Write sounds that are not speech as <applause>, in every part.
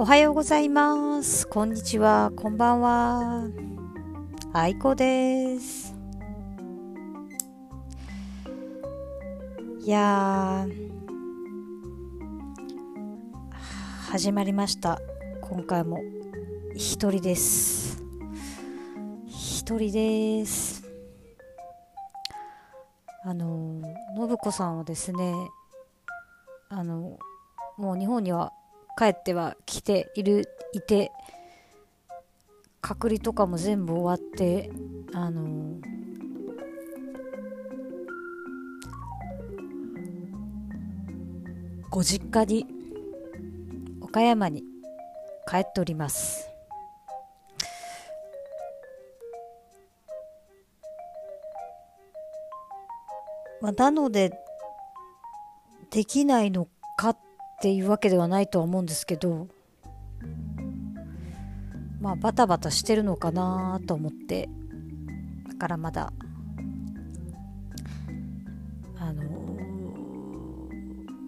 おはようございます。こんにちは。こんばんは。あいこです。いやー、始まりました。今回も一人です。一人です。あの、信子さんはですね、あの、もう日本には帰っては来ているいて隔離とかも全部終わってあのご実家に岡山に帰っております。まあなのでできないのかっていうわけではないとは思うんですけどまあバタバタしてるのかなと思ってだからまだあのー、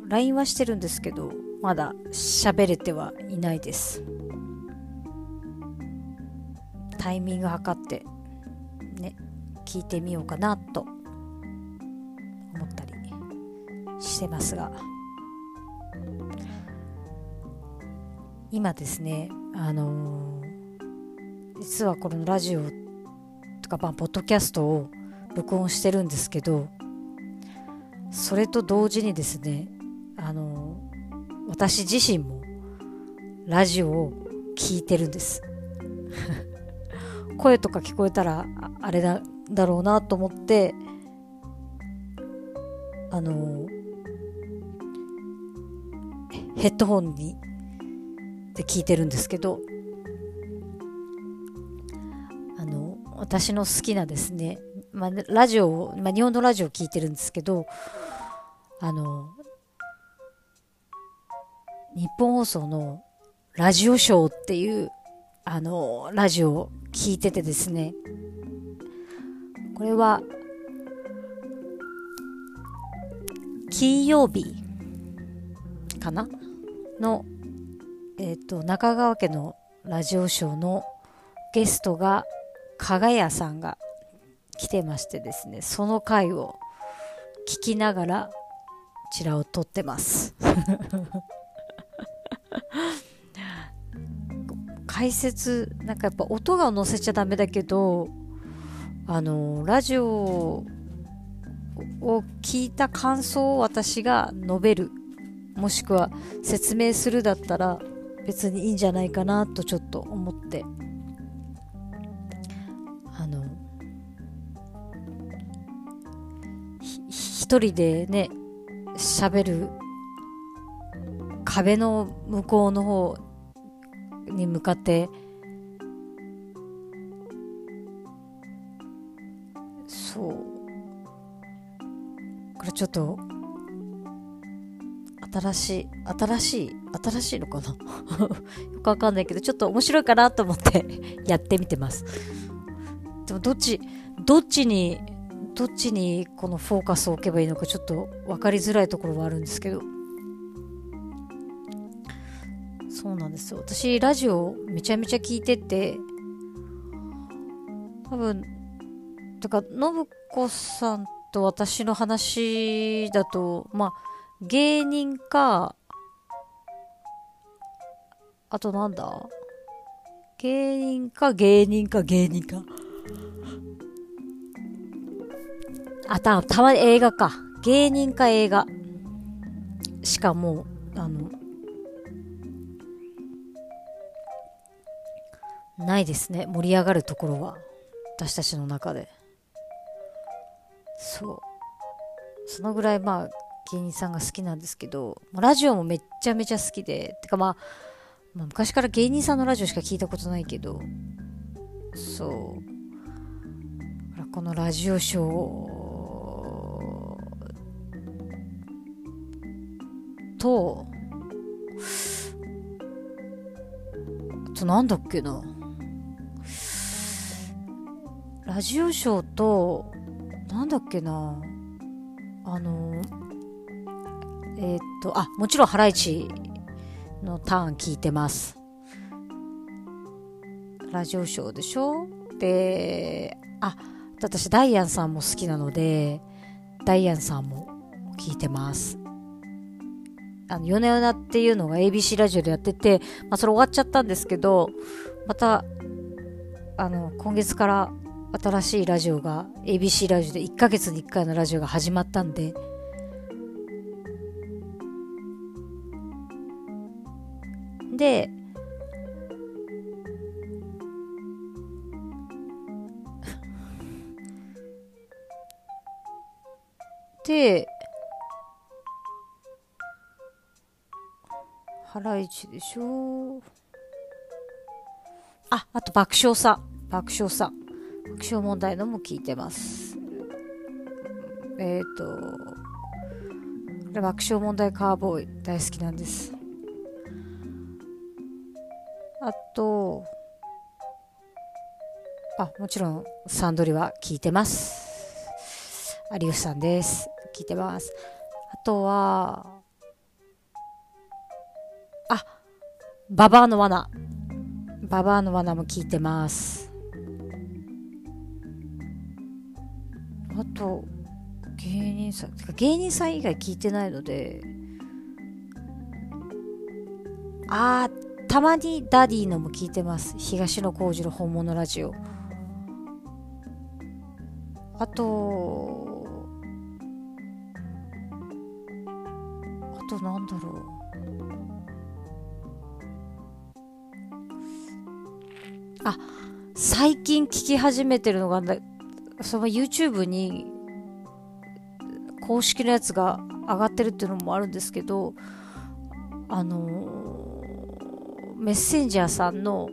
LINE はしてるんですけどまだ喋れてはいないです。タイミング測ってね聞いてみようかなと思ったりしてますが。今ですねあのー実はこのラジオとか、まあ、ポッドキャストを録音してるんですけどそれと同時にですねあのー私自身もラジオを聞いてるんです。<laughs> 声とか聞こえたらあれだだろうなと思ってあのーヘッドホンにで聞いてるんですけどあの私の好きなですね、まあ、ラジオを、まあ、日本のラジオを聞いてるんですけどあの日本放送のラジオショーっていうあのラジオを聞いててですねこれは金曜日かな？のえっ、と中川家のラジオショーのゲストが加賀谷さんが来てましてですねその回を聞きながらこちらを撮ってます。<laughs> 解説なんかやっぱ音が載せちゃダメだけどあのラジオを聞いた感想を私が述べる。もしくは説明するだったら別にいいんじゃないかなとちょっと思って。あの一人でね喋る壁の向こうの方に向かってそう。これちょっと新しい新しい新しいのかな？<laughs> よくわかんないけどちょっと面白いかなと思って <laughs> やってみてます。でもどっちどっちにどっちにこのフォーカスを置けばいいのかちょっと分かりづらいところはあるんですけど。そうなんですよ。私ラジオめちゃめちゃ聞いてて多分てか信子さんと私の話だとまあ芸人かあとなんだ？芸人か芸人か芸人か。あたたまに映画か。芸人か映画。しかもうあのないですね。盛り上がるところは。私たちの中で。そう。そのぐらいまあ芸人さんが好きなんですけどラジオもめっちゃめちゃ好きでてかまあ、まあ、昔から芸人さんのラジオしか聞いたことないけどそう。このラジオショーとあとなんだっけな。ラジオショーとなんだっけな。あのえーっとあもちろんハライチのターン聞いてますラジオショーでしょ？で、あ、私ダイアンさんも好きなので、ダイアンさんも聞いてます。あの、夜な夜なっていうのが ABC ラジオでやってて、まあそれ終わっちゃったんですけど、また、あの、今月から新しいラジオが ABC ラジオで1ヶ月に1回のラジオが始まったんでででハライチでしょああと爆笑さ爆笑さ爆笑問題のも聞いてます。えっ、ー、と、爆笑問題カーボーイ大好きなんです。あと、あ、もちろんサンドリは聞いてます。有吉さんです。聞いてます。あとは、あ、ババアの罠。ババアの罠も聞いてます。あと芸人さん芸人さん以外聞いてないのであーたまにダディのも聞いてます。東野幸次郎本物ラジオ。あとあとなんだろう。あ最近聞き始めてるのがその YouTube に公式のやつが上がってるっていうのもあるんですけどあの、メッセンジャーさんの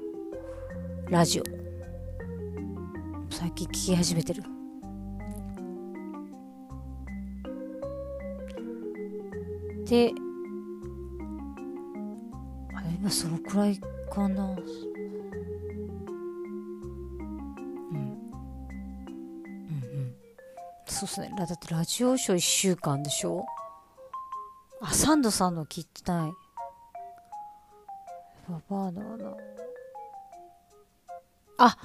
ラジオ。最近聞き始めてる。であれ今そのくらいかな。うん。うんうん。そうっすね。だってラジオショー1週間でしょ？あ、サンドさんの聞いてない。ババアの穴。あ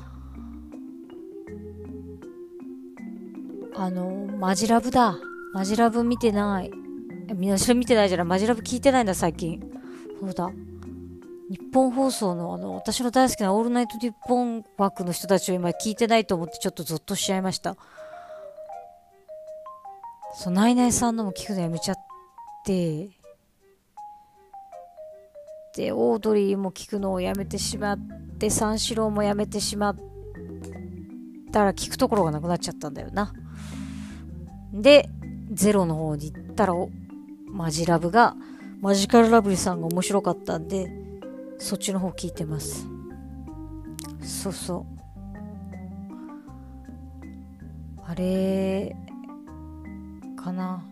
あの、マジラブだ。マジラブ見てない。みんなそれ見てないじゃない。マジラブ聞いてないんだ、最近。そうだ。日本放送のあの、私の大好きなオールナイト日本枠の人たちを今聞いてないと思ってちょっとゾッとしちゃいました。そう、ナイナイさんのも聞くのやめちゃって、で、オードリーも聞くのをやめてしまって、三四郎もやめてしまったら聞くところがなくなっちゃったんだよな。で、ゼロの方に行ったら、マジラブが、マジカルラブリーさんが面白かったんで、そっちの方聞いてます。そうそう。あれ、かな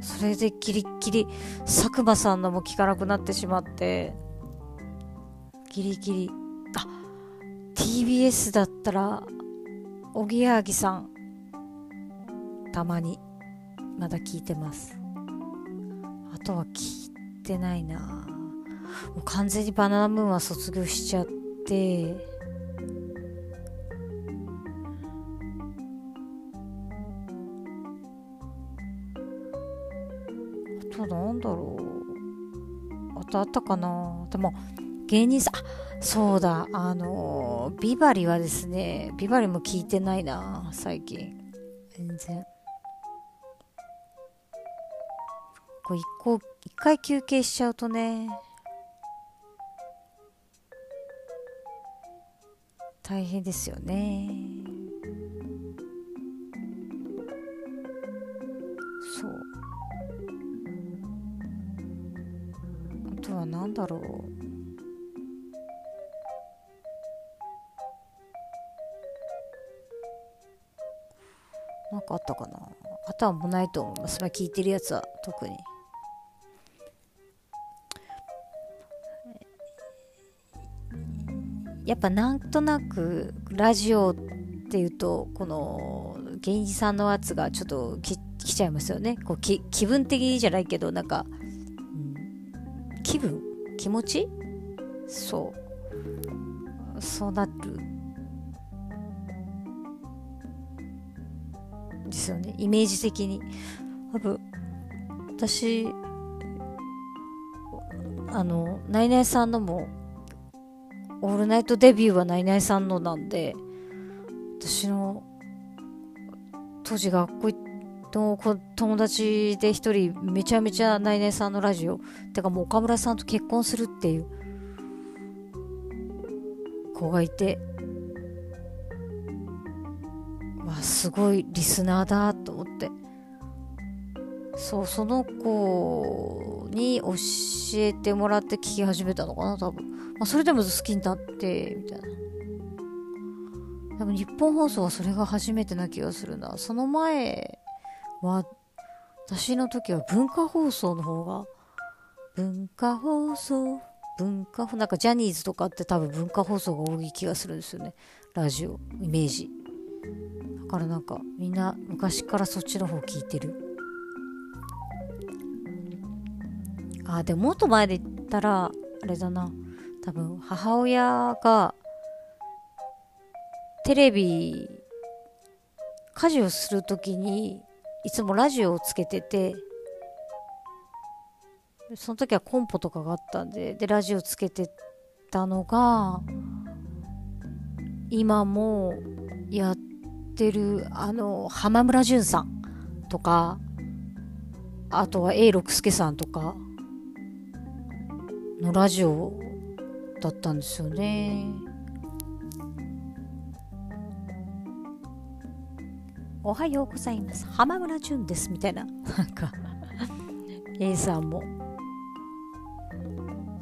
それでギリギリ佐久間さんのも聞かなくなってしまってギリギリ。あ TBS だったらおぎやはぎさんたまにまだ聞いてます。あとは聞いてないな。もう完全にバナナムーンは卒業しちゃって。なんだろう。あとあったかな。でも芸人さんあそうだ。あのビバリはですねビバリも聞いてないな最近。全然。こう一個一回休憩しちゃうとね。大変ですよね。とは何だろうなんかあったかなあとはもうないと思います。まあ、聞いてるやつは特に。やっぱなんとなくラジオっていうとこの芸人さんのやつがちょっとき来ちゃいますよねこう気分的じゃないけどなんか気分？気持ち？そう。そうなる。ですよね。イメージ的に。多分私あのナイナイさんのもオールナイトデビューはナイナイさんのなんで私の当時学校行の友達で一人めちゃめちゃナイナイさんのラジオ。てかもう岡村さんと結婚するっていう。子がいて。わすごいリスナーだと思って。そうその子に教えてもらって聞き始めたのかな多分、まあ、それでも好きになってみたいな。多分日本放送はそれが初めてな気がするな。その前は私の時は文化放送の方が文化放送文化放なんかジャニーズとかって多分文化放送が多い気がするんですよね。ラジオイメージ。だからなんかみんな昔からそっちの方聞いてる。あでももっと前で言ったらあれだな。多分母親がテレビ家事をする時にいつもラジオをつけててその時はコンポとかがあったんででラジオつけてたのが今もやってるあの浜村淳さんとかあとは A 六輔さんとかのラジオだったんですよね。おはようございます。浜村淳です。みたいな。なんか A さんも、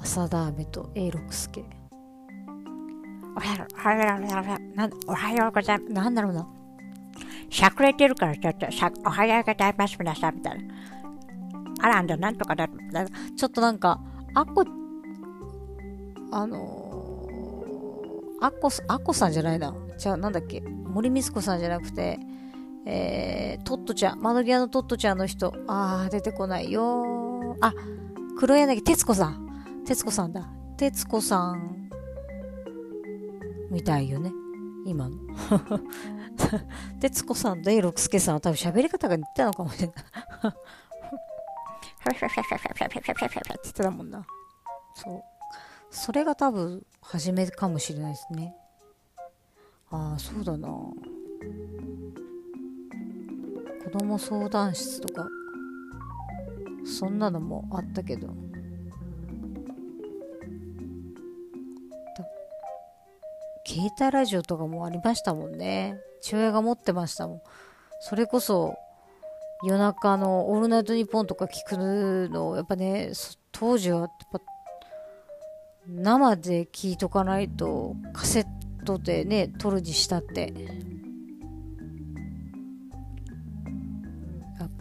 浅田飴と A 六輔。おはよう、おはよう、おはようございます。なんだろうな。しゃくれてるからちょっとしゃ、おはようございます、皆さん、みたいな。あらんだ、なんとかだ、ちょっとなんか、あこ、あのー、あっこ、あこさんじゃないな。じゃあ、なんだっけ。森光子さんじゃなくて、えー、トットちゃん、窓際のトットちゃんの人、あー、出てこないよあ、黒柳徹子さん。徹子さんだ。徹子さん、みたいよね。今の。<laughs> 徹子さんと A 六輔さんは多分喋り方が似てたのかもしれない。フェフェフェフェフェフェフェフェフェフェって言ってたもんな。そう。それが多分初めかもしれないですね。ああ、そうだな。子供相談室とかそんなのもあったけど。携帯ラジオとかもありましたもんね。父親が持ってましたもん。それこそ夜中の「オールナイトニッポン」とか聞くのやっぱね当時はやっぱ生で聞いとかないとカセットでね撮るにしたって。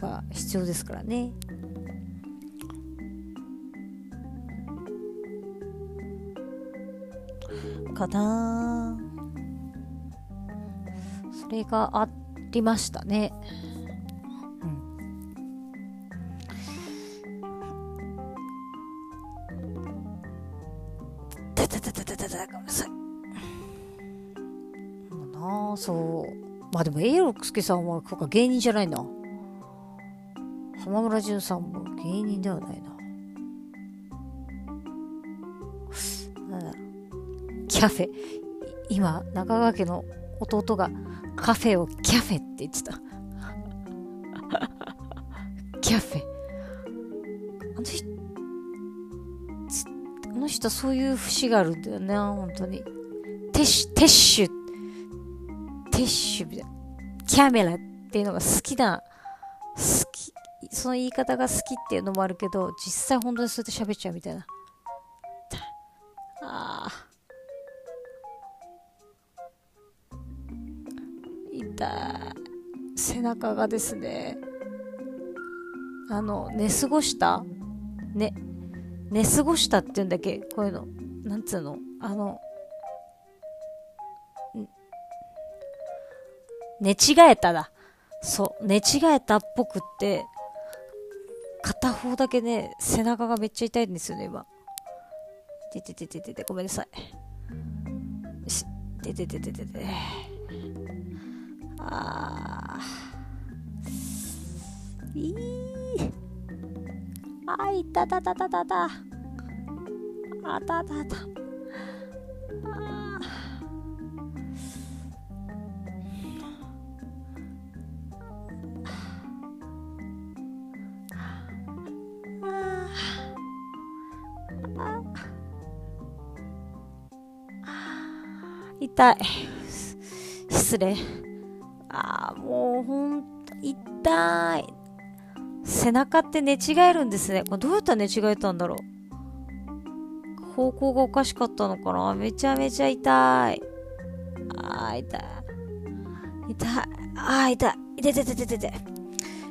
ぱ必要ですからね。かなそれがありましたね。うん。たたたたたたたごめんなさい。なあ、そう。まあでも、永六輔さんは、そうか、芸人じゃないな。浜村淳さんも芸人ではないな。なんだキャフェ。今、中川家の弟がカフェをキャフェって言ってた。<laughs> キャフェ。あの人、あの人そういう節があるんだよね、本当に。テッシュ、テッシュ、テッシュみたいな。キャメラっていうのが好きな、その言い方が好きっていうのもあるけど実際本当にそうやって喋っちゃうみたいな。ああ痛い。背中がですねあの寝過ごした？ね。寝過ごしたって言うんだっけ？こういうの。なんつうの？あの寝違えただ。そう。寝違えたっぽくって片方だけね、背中がめっちゃ痛いんですよね、今。てててててて、ごめんなさい。ててててててあー。いい。あいたたたたたたあたたた痛い。失礼。あーもうほんと痛い。背中って寝違えるんですね。これどうやったら寝違えたんだろう。方向がおかしかったのかな。めちゃめちゃ痛い。あー痛い。痛い。あー痛い。痛い痛い痛い痛い痛い。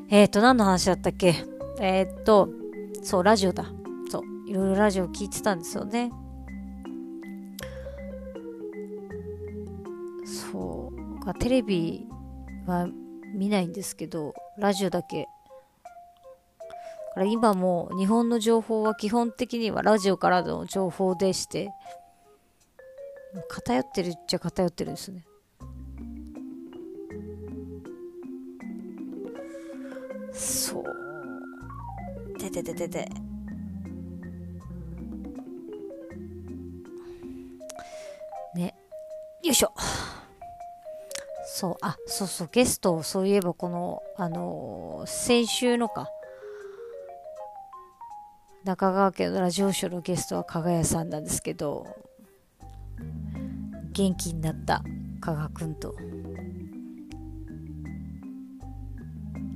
えっ、ー、と何の話だったっけ？えっ、ー、とそうラジオだ。そういろいろラジオ聞いてたんですよね。そうテレビは見ないんですけどラジオだけ。から今も日本の情報は基本的にはラジオからの情報でして偏ってるっちゃ偏ってるんですね。そう。てててててね。よいしょ。そう、あ、そうそう、ゲスト、そういえばこの、あのー、先週のか、中川家のラジオショーのゲストは加賀谷さんなんですけど、元気になった加賀くんと、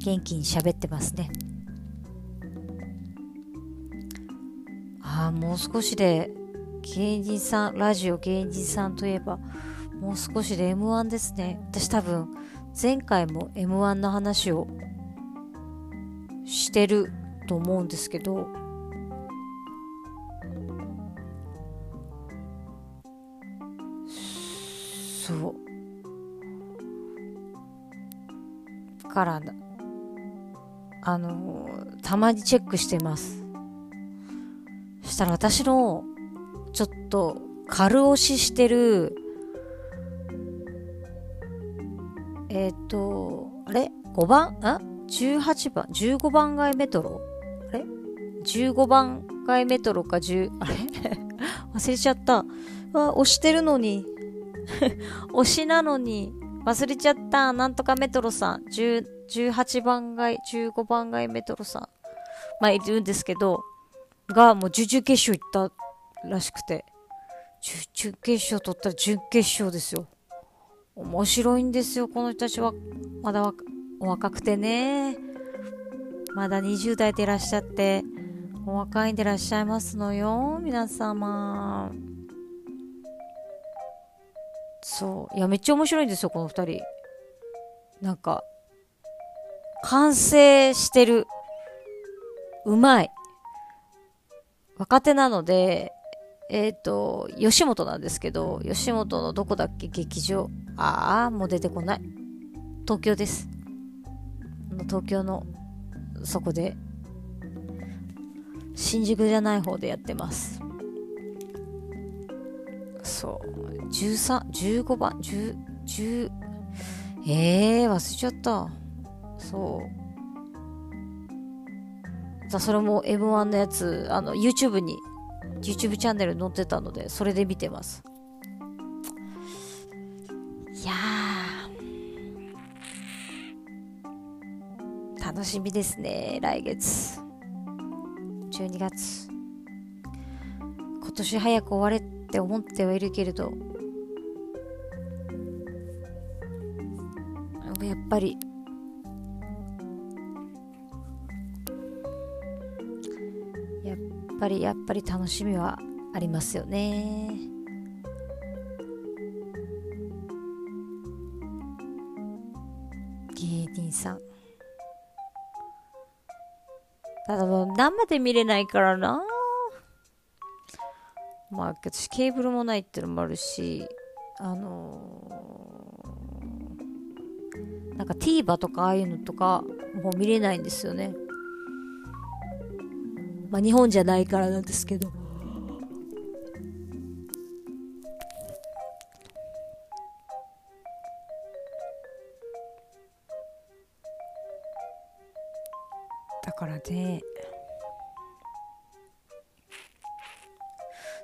元気に喋ってますね。ああ、もう少しで、芸人さん、ラジオ芸人さんといえば、もう少しで M1 ですね。私多分、前回も M1 の話をしてると思うんですけど、そう。から、あのたまにチェックしてます。そしたら私の、ちょっと、軽押ししてるえっ、ー、と、あれ ?5 番？あ ?18 番 ?15 番街メトロ？あれ ?15 番街メトロか？10、あれ？<laughs> 忘れちゃった。わ、押してるのに。<laughs> 押しなのに。忘れちゃった。なんとかメトロさん。18番街、15番街メトロさん。まあ、いるんですけど、が、もう準々決勝行ったらしくて。準々決勝取ったら準決勝ですよ。面白いんですよ、この人たちは。まだ若くてね。まだ20代でいらっしゃって、お若いんでいらっしゃいますのよ、皆様。そう。いや、めっちゃ面白いんですよ、この二人。なんか、完成してる。うまい。若手なので、えっ、ー、と、吉本なんですけど、吉本のどこだっけ劇場？ああ、もう出てこない。東京です。東京の、そこで、新宿じゃない方でやってます。そう。13、15番、10、10、ええー、忘れちゃった。そう。それも M1 のやつ、あの、YouTube に YouTube チャンネル載ってたので、それで見てます。いや、楽しみですね、来月。12月。今年早く終われって思ってはいるけれど、やっぱりぱりやっぱり楽しみはありますよね。芸人さん。ただもう生で見れないからな。まあ私ケーブルもないっていうのもあるしあのー、なんか TVer とかああいうのとかもう見れないんですよね。まあ、日本じゃないからなんですけど。だからね。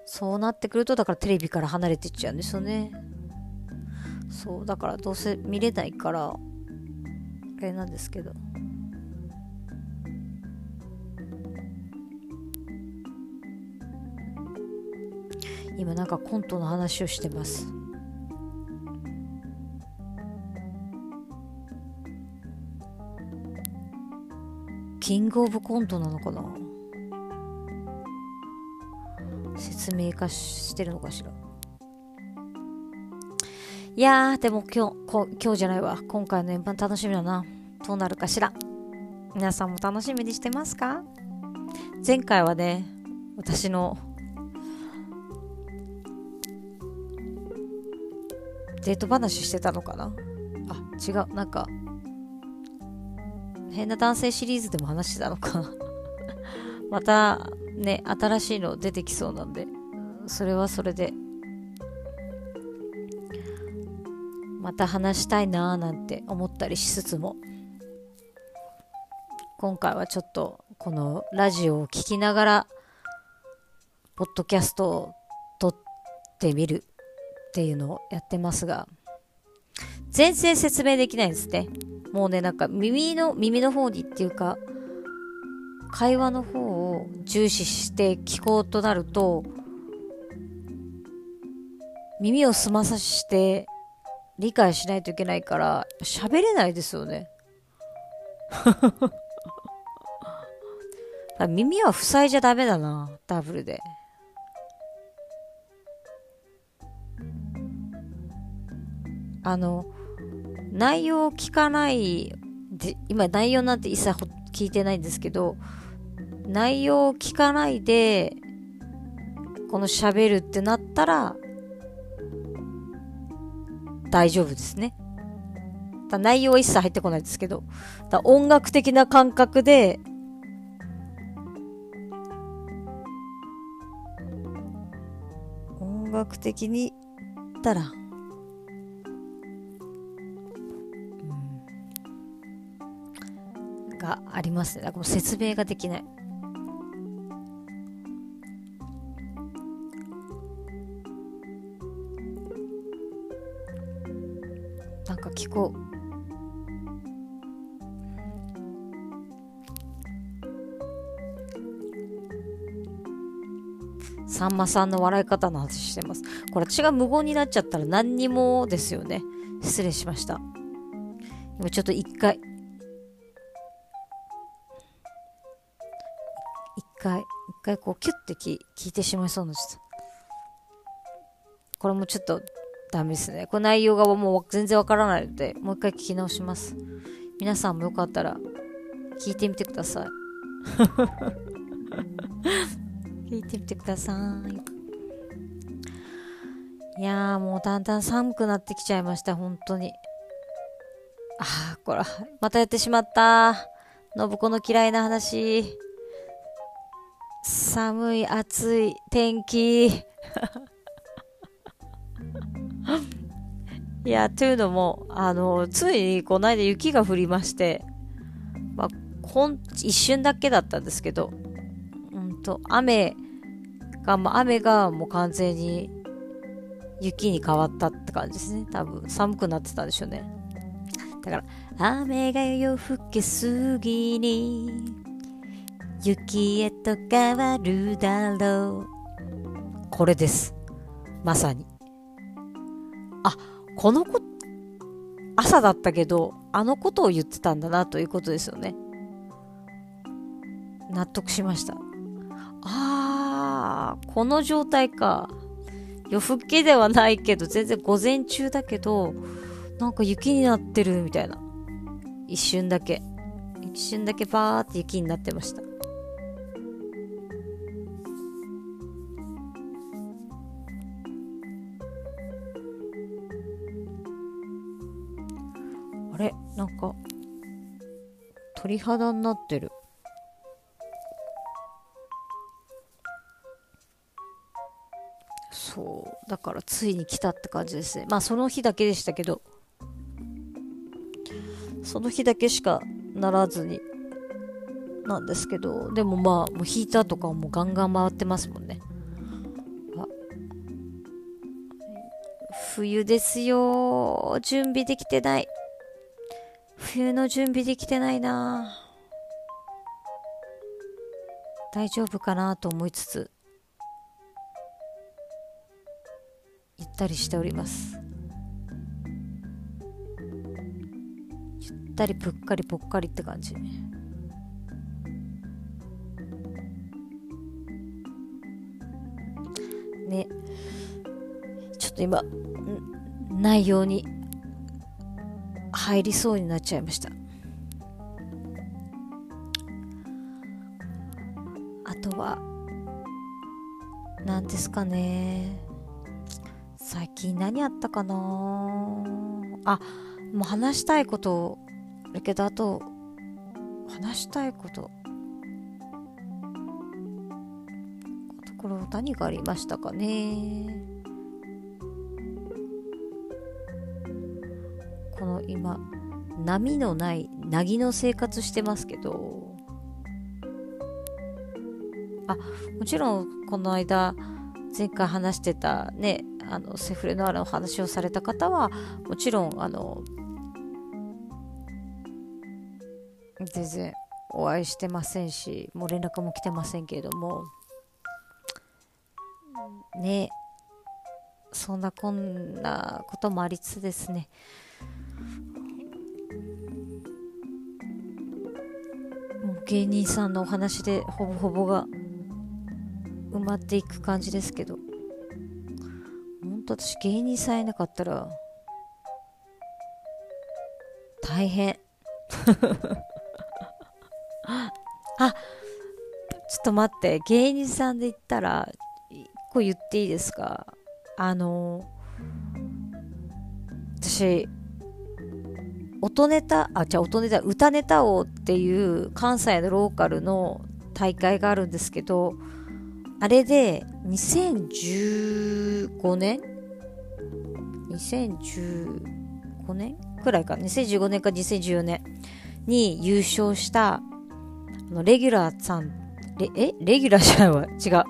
そうなってくるとだからテレビから離れていっちゃうんですよね。そうだからどうせ見れないからあれなんですけど。今なんかコントの話をしてます。キングオブコントなのかな？説明化してるのかしら？いやーでも今日こ今日じゃないわ。今回の円盤楽しみだな。どうなるかしら？皆さんも楽しみにしてますか？前回はね私のデート話してたのかな？あ。違うなんか変な男性シリーズでも話してたのか。<laughs> またね新しいの出てきそうなんで。それはそれで。また話したいなーなんて思ったりしつつも。今回はちょっとこのラジオを聴きながらポッドキャストを撮ってみるっていうのをやってますが全然説明できないですね。もうねなんか耳の耳の方にっていうか会話の方を重視して聞こうとなると耳を澄まさして理解しないといけないから喋れないですよね。<laughs> 耳は塞いじゃダメだなダブルで。あの内容を聞かないで今内容なんて一切聞いてないんですけど内容を聞かないでこの喋るってなったら大丈夫ですね。だ内容は一切入ってこないですけど、だ音楽的な感覚で、音楽的にたら、がありますね。だから説明ができない。なんか聞こう。さんまさんの笑い方の話してます。これ私が無言になっちゃったら何にもですよね。失礼しました。今ちょっと一回、回、一回こうキュッて聞聞いてしまいそうなっちゃった。これもちょっとダメですね。この内容がもう全然わからないので、もう一回聞き直します。皆さんもよかったら聞いてみてください。<laughs> 聞いてみてください。いやーもうだんだん寒くなってきちゃいました、本当に。あー、これ、またやってしまった。信子の嫌いな話。寒い、暑い、天気。<laughs> いや、というのも、あの、ついにこの間雪が降りまして、まあ、ほん、一瞬だけだったんですけど、うんと、雨が、まあ、雨がもう完全に雪に変わったって感じですね。多分、寒くなってたんでしょうね。だから、雨が夜更けすぎに、雪へと変わるだろう。これです。まさに。あ、この子、朝だったけど、あのことを言ってたんだなということですよね。納得しました。あー、この状態か。夜更けではないけど、全然午前中だけど、なんか雪になってるみたいな。一瞬だけ。一瞬だけバーって雪になってました。あれ？なんか鳥肌になってる。そう。だからついに来たって感じですね。まあその日だけでしたけど。その日だけしかならずに。なんですけど。でもまあもうヒーターとかもガンガン回ってますもんね。冬ですよ準備できてない。冬の準備できてないな。大丈夫かなと思いつつゆったりしております。ゆったりぷっかりぽっかりって感じ。ね。ちょっと今内容に入りそうになっちゃいました。あとは何ですかね。最近何あったかな。あもう話したいことだけどあと話したいこと。ところ何がありましたかね。今波のない凪の生活してますけど。あもちろんこの間前回話してたねあのセフレノアラの話をされた方はもちろんあの全然お会いしてませんしもう連絡も来てませんけれども。ねそんなこんなこともありつつですね。もう芸人さんのお話でほぼほぼが埋まっていく感じですけど。本当私芸人さんいなかったら大変。<laughs> あちょっと待って。芸人さんで言ったら一個言っていいですか？あの私音ネタあじゃあ音ネタ歌ネタ王っていう関西のローカルの大会があるんですけどあれで2015年？2015年？くらいか。2015年か2014年に優勝したあのレギュラーさん。レえ？レギュラーじゃないわ。違う。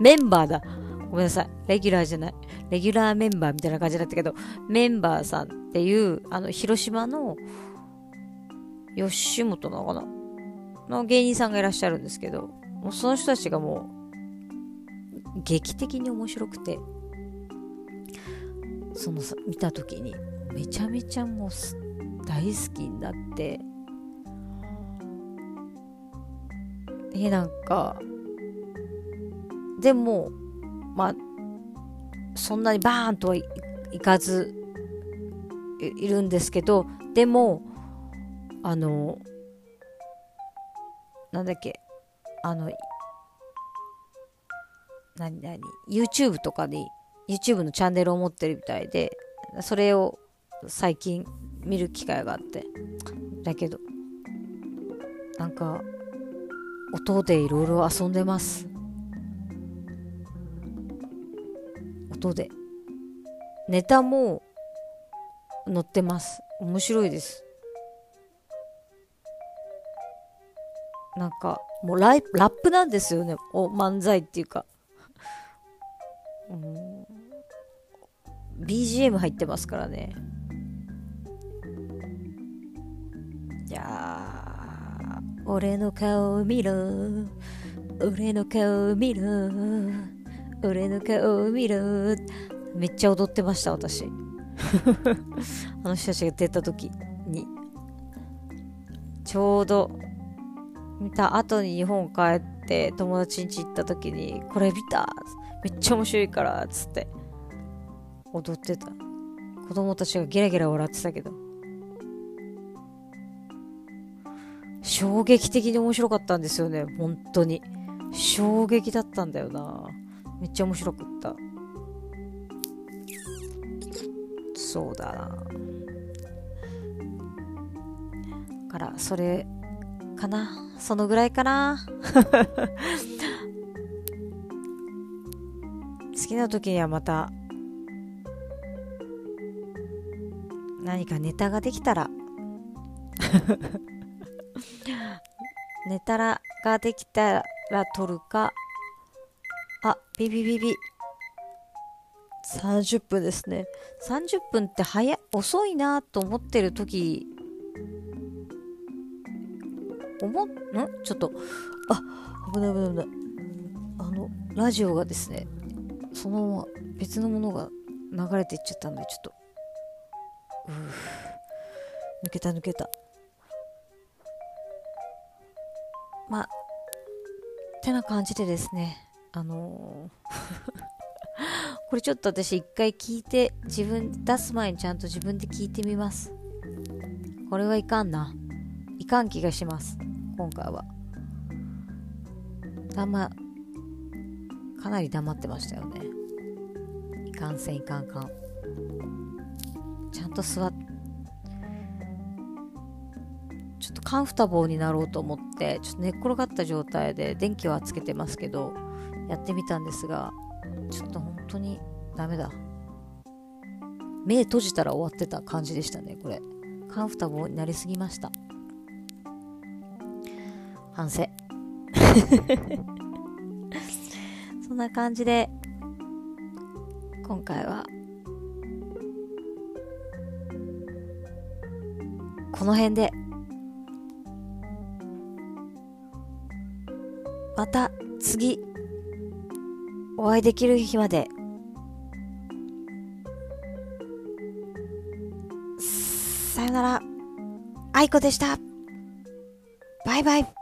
メンバーだ。ごめんなさい。レギュラーじゃない。レギュラーメンバーみたいな感じだったけどメンバーさんっていうあの広島の吉本なのかな？の芸人さんがいらっしゃるんですけどもうその人たちがもう劇的に面白くてそのさ見た時にめちゃめちゃもう大好きになってえなんかでもまあそんなにバーンとはいかずいるんですけどでもあのなんだっけあの何何 YouTube とかに YouTube のチャンネルを持ってるみたいでそれを最近見る機会があってだけどなんか音でいろいろ遊んでます。音で。ネタも載ってます。面白いです。なんかもうライラップなんですよね。お漫才っていうか、うん、BGM 入ってますからね。いや俺の顔を見ろ。俺の顔を見ろ。俺の顔を見ろ。めっちゃ踊ってました私。<laughs> あの人たちが出た時に。ちょうど見た後に日本帰って友達ん家行った時にこれ見た。めっちゃ面白いからつって。踊ってた。子供たちがゲラゲラ笑ってたけど。衝撃的に面白かったんですよね本当に。衝撃だったんだよなめっちゃ面白かった。そうだな。からそれかな。そのぐらいかな。<laughs> 好きな時にはまた何かネタができたら。寝たらができたら撮るかあビビビビ。30分ですね。30分って早遅いなと思ってる時。思ん？ちょっと。あ危ない危ない危ない。あのラジオがですねそのまま別のものが流れていっちゃったんでちょっと。う抜けた抜けた。まあてな感じでですね。あのー <laughs> これちょっと私一回聞いて自分出す前にちゃんと自分で聞いてみます。これはいかんな。いかん気がします今回は。黙かなり黙ってましたよね。いかんせんいかんかん。ちゃんと座ってちょっとカンフタボーになろうと思ってちょっと寝っ転がった状態で電気はつけてますけどやってみたんですがちょっと本当にダメだ。目閉じたら終わってた感じでしたねこれ。カンフタボーになりすぎました。反省。<laughs> そんな感じで今回はこの辺でまた次お会いできる日まで。さよなら。愛子でした。バイバイ。